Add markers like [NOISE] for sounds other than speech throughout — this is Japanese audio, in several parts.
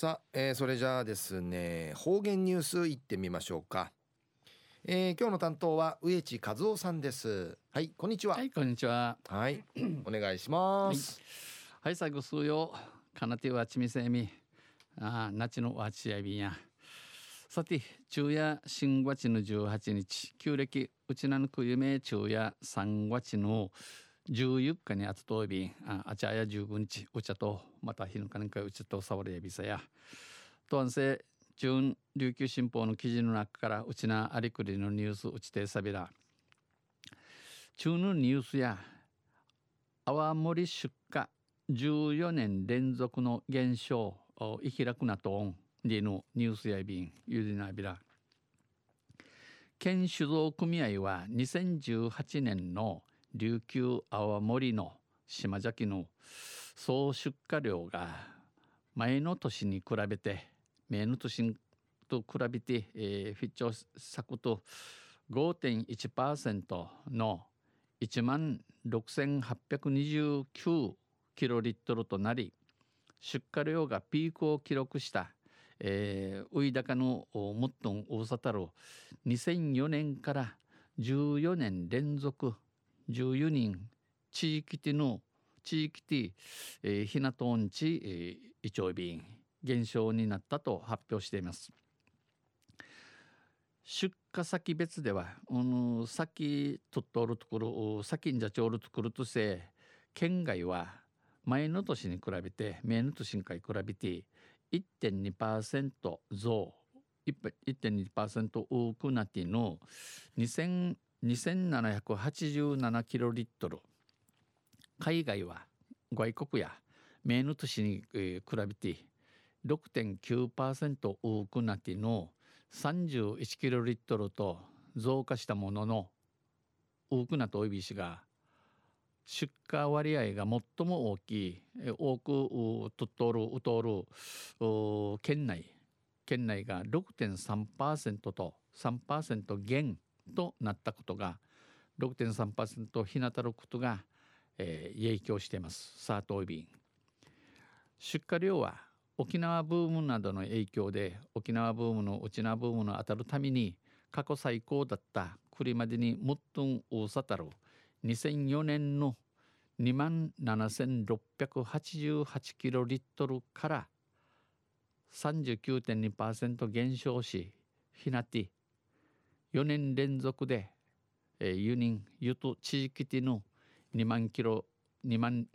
さあ、えー、それじゃあですね方言ニュースいってみましょうか、えー、今日の担当は植地和夫さんです。はいこんにちは。はいこんにちは。はい [CLEARS THROAT] お願いします。はい、最後数よかなてはちみせみあなちのわちやびんや。さて昼夜新月の18日。旧暦うちなぬくゆめ昼夜3月の14日にあつといびんあちゃや15日お茶とまた日のかなんかうちとさわれやびさや。とんせ中琉球新報の記事の中からうちなありくりのニュースうちてさびら中のニュースや泡盛出荷14年連続の減少いきらくなとんでのニュースやびんゆりなびら。県酒造組合は2018年の琉球泡盛の島崎の総出荷量が前の年に比べて前の年と比べて、えー、フィッチョ作と5.1%の1万6829キロリットルとなり出荷量がピークを記録したえー、ウイダカのもっとん大さたる2004年から14年連続14人地域での地域で、えー、ひなとんち、えー、イチョウビン減少になったと発表しています。出荷先別では、うん、先とっとるところ先んじゃちょるところとせ県外は前の年に比べて前の年に比べて1.2%増1.2%多くなっての2787キロリットル。海外は外国や名の年に、比べて6.9%多くなっての31キロリットルと増加したものの多くなとおいびしが出荷割合が最も大きい多くとっとるうとる県内県内が6.3%と3%減となったことが6.3%ひなたることが、えー、影響しています。サートイビン。出荷量は沖縄ブームなどの影響で沖縄ブームの沖縄ブームの当たるために過去最高だったくりまでにもっと多さたる2004年の2万7688キロリットルから39.2%減少しひなて4年連続で、えー、輸入輸と地域での2万キロ2万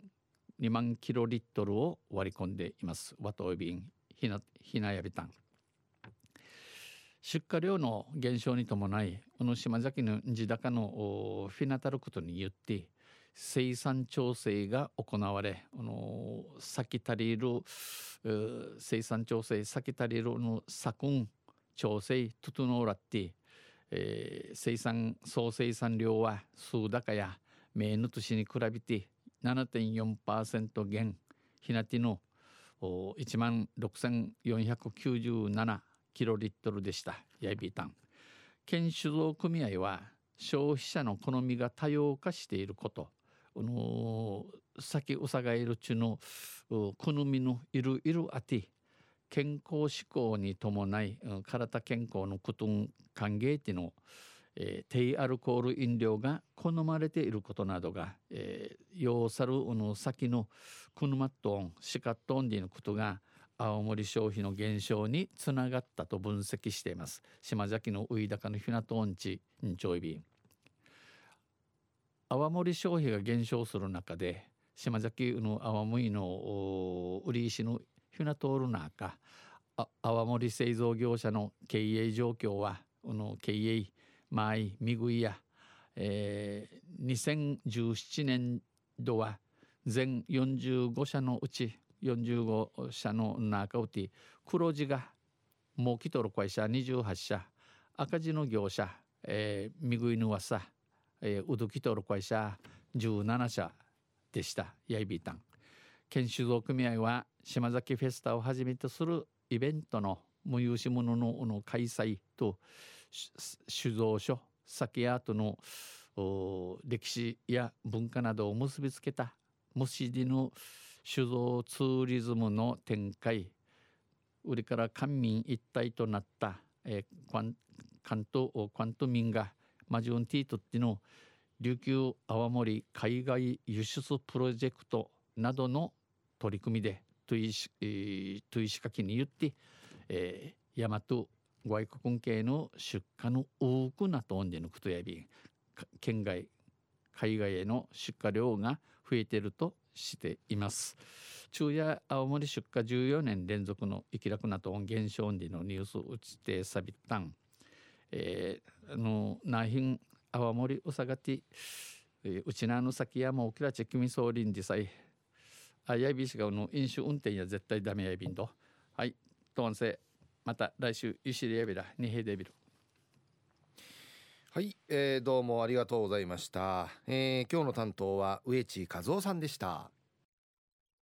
2万キロリットルを割り込んでいます。ワトイビンひなひなやびたん。出荷量の減少に伴いこの島崎の地高のフィナタルことによって生産調整が行われあの先足りる生産調整先足りるの作ん調整整うらって、えー、生産総生産量は数高や名の年に比べて7.4%減。ひなての1万6497キロリットルでしたヤイビータン。県酒造組合は消費者の好みが多様化していること。この先うさがいるちの好みのいるいるあて健康志向に伴い体健康のことん歓迎ってのえー、低アルコール飲料が好まれていることなどが、えー、要さるの先のクヌマットンシカットンディのことが青森消費の減少につながったと分析しています。島崎のウイダカのひなとんちんちょいび青森消費が減少する中で島崎の青森の売り石のひなとおる中青森製造業者の経営状況はこの経営前見食いや、えー、2017年度は全45社のうち45社の中うち黒字が儲きとる会社28社赤字の業者、えー、みぐいぬわさ、えー、うどきとる会社17社でした。やいびいたん県酒造組合は島崎フェスタをはじめとするイベントの無有し物のの開催と酒造所酒アートの歴史や文化などを結びつけたむしりの酒造ツーリズムの展開。売りから官民一体となった、えー、関東関東民がマジュンティートっての琉球泡盛海外輸出プロジェクトなどの取り組みでトゥイシ,、えー、トゥイシカキに言って、えー、大和外国系の出荷の多くなとんでのことやび県外海外への出荷量が増えているとしています。昼夜青森出荷14年連続の生き楽なと音減少でのニュース打ちてさびったん、えー、あの内品青森うさがて、えー、うちなの先やもうきらちきみそうりんでさえあやびしがの飲酒運転や絶対ダメやびんと。はい。とんせまた来週ゆしりやびらにへでびるはい、えー、どうもありがとうございました、えー、今日の担当は植地和夫さんでした。